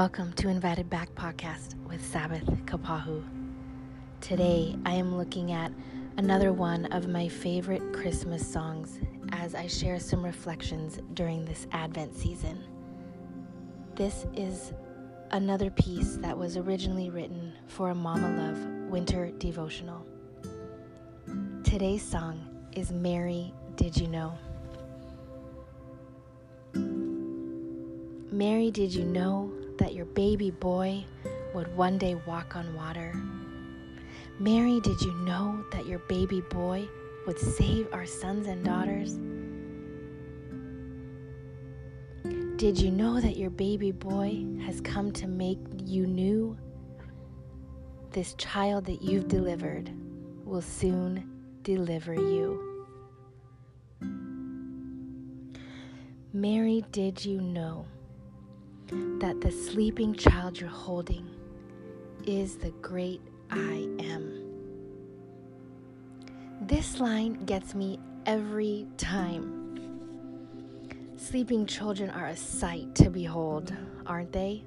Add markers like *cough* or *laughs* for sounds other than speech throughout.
Welcome to Invited Back Podcast with Sabbath Kapahu. Today I am looking at another one of my favorite Christmas songs as I share some reflections during this Advent season. This is another piece that was originally written for a Mama Love winter devotional. Today's song is Mary, Did You Know? Mary, did you know that your baby boy would one day walk on water? Mary, did you know that your baby boy would save our sons and daughters? Did you know that your baby boy has come to make you new? This child that you've delivered will soon deliver you. Mary, did you know that the sleeping child you're holding is the great I am? This line gets me every time. Sleeping children are a sight to behold, aren't they?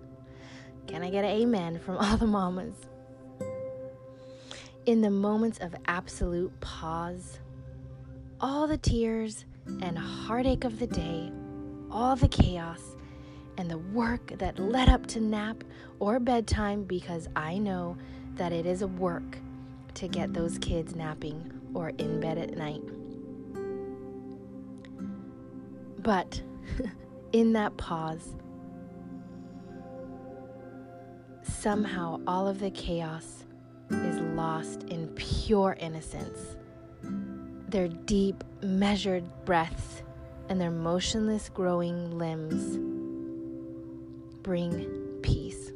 Can I get an amen from *laughs* all the mamas? In the moments of absolute pause, all the tears and heartache of the day, all the chaos, and the work that led up to nap or bedtime because I know that it is a work to get those kids napping or in bed at night. But *laughs* in that pause, somehow all of the chaos is lost in pure innocence. Their deep, measured breaths and their motionless, growing limbs bring peace.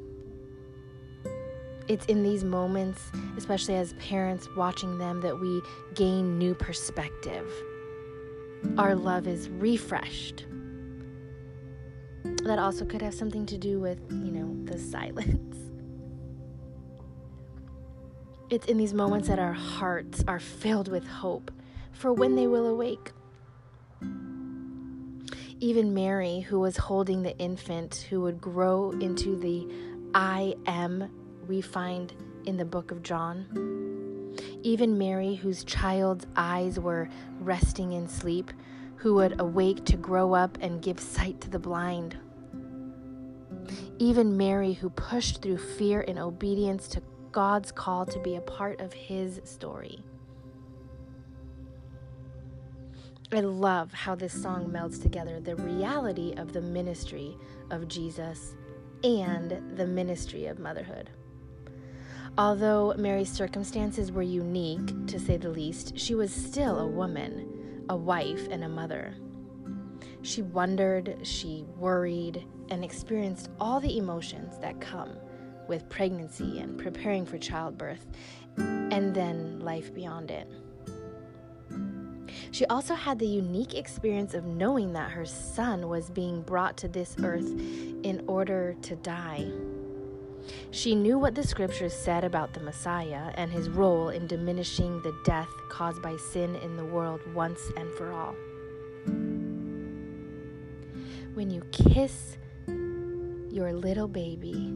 It's in these moments, especially as parents watching them, that we gain new perspective. Our love is refreshed. That also could have something to do with, you know, the silence. It's in these moments that our hearts are filled with hope for when they will awake. Even Mary, who was holding the infant who would grow into the I am we find in the book of John. Even Mary, whose child's eyes were resting in sleep, who would awake to grow up and give sight to the blind. Even Mary, who pushed through fear in obedience to God's call to be a part of His story. I love how this song melds together the reality of the ministry of Jesus and the ministry of motherhood. Although Mary's circumstances were unique, to say the least, she was still a woman, a wife, and a mother. She wondered, she worried, and experienced all the emotions that come with pregnancy and preparing for childbirth, and then life beyond it. She also had the unique experience of knowing that her son was being brought to this earth in order to die. She knew what the scriptures said about the Messiah and his role in diminishing the death caused by sin in the world once and for all. When you kiss your little baby,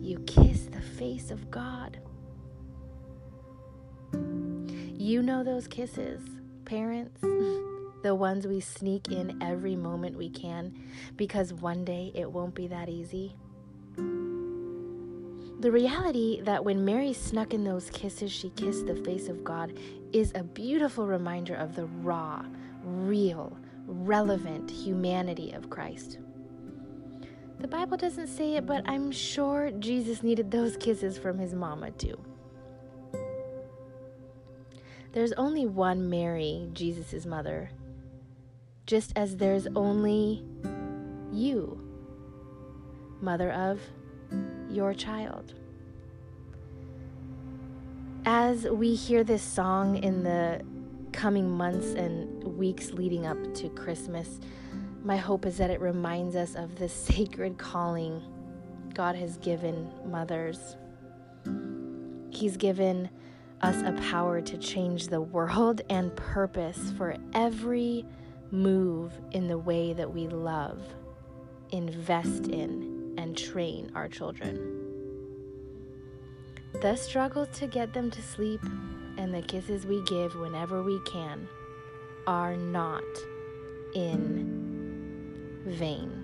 you kiss the face of God. You know those kisses parents, the ones we sneak in every moment we can, because one day it won't be that easy. The reality that when Mary snuck in those kisses, she kissed the face of God is a beautiful reminder of the raw, real, relevant humanity of Christ. The Bible doesn't say it, but I'm sure Jesus needed those kisses from his mama too. There's only one Mary, Jesus' mother, just as there's only you, mother of your child. As we hear this song in the coming months and weeks leading up to Christmas, my hope is that it reminds us of the sacred calling God has given mothers. He's given us a power to change the world and purpose for every move in the way that we love, invest in, and train our children. The struggle to get them to sleep and the kisses we give whenever we can are not in vain.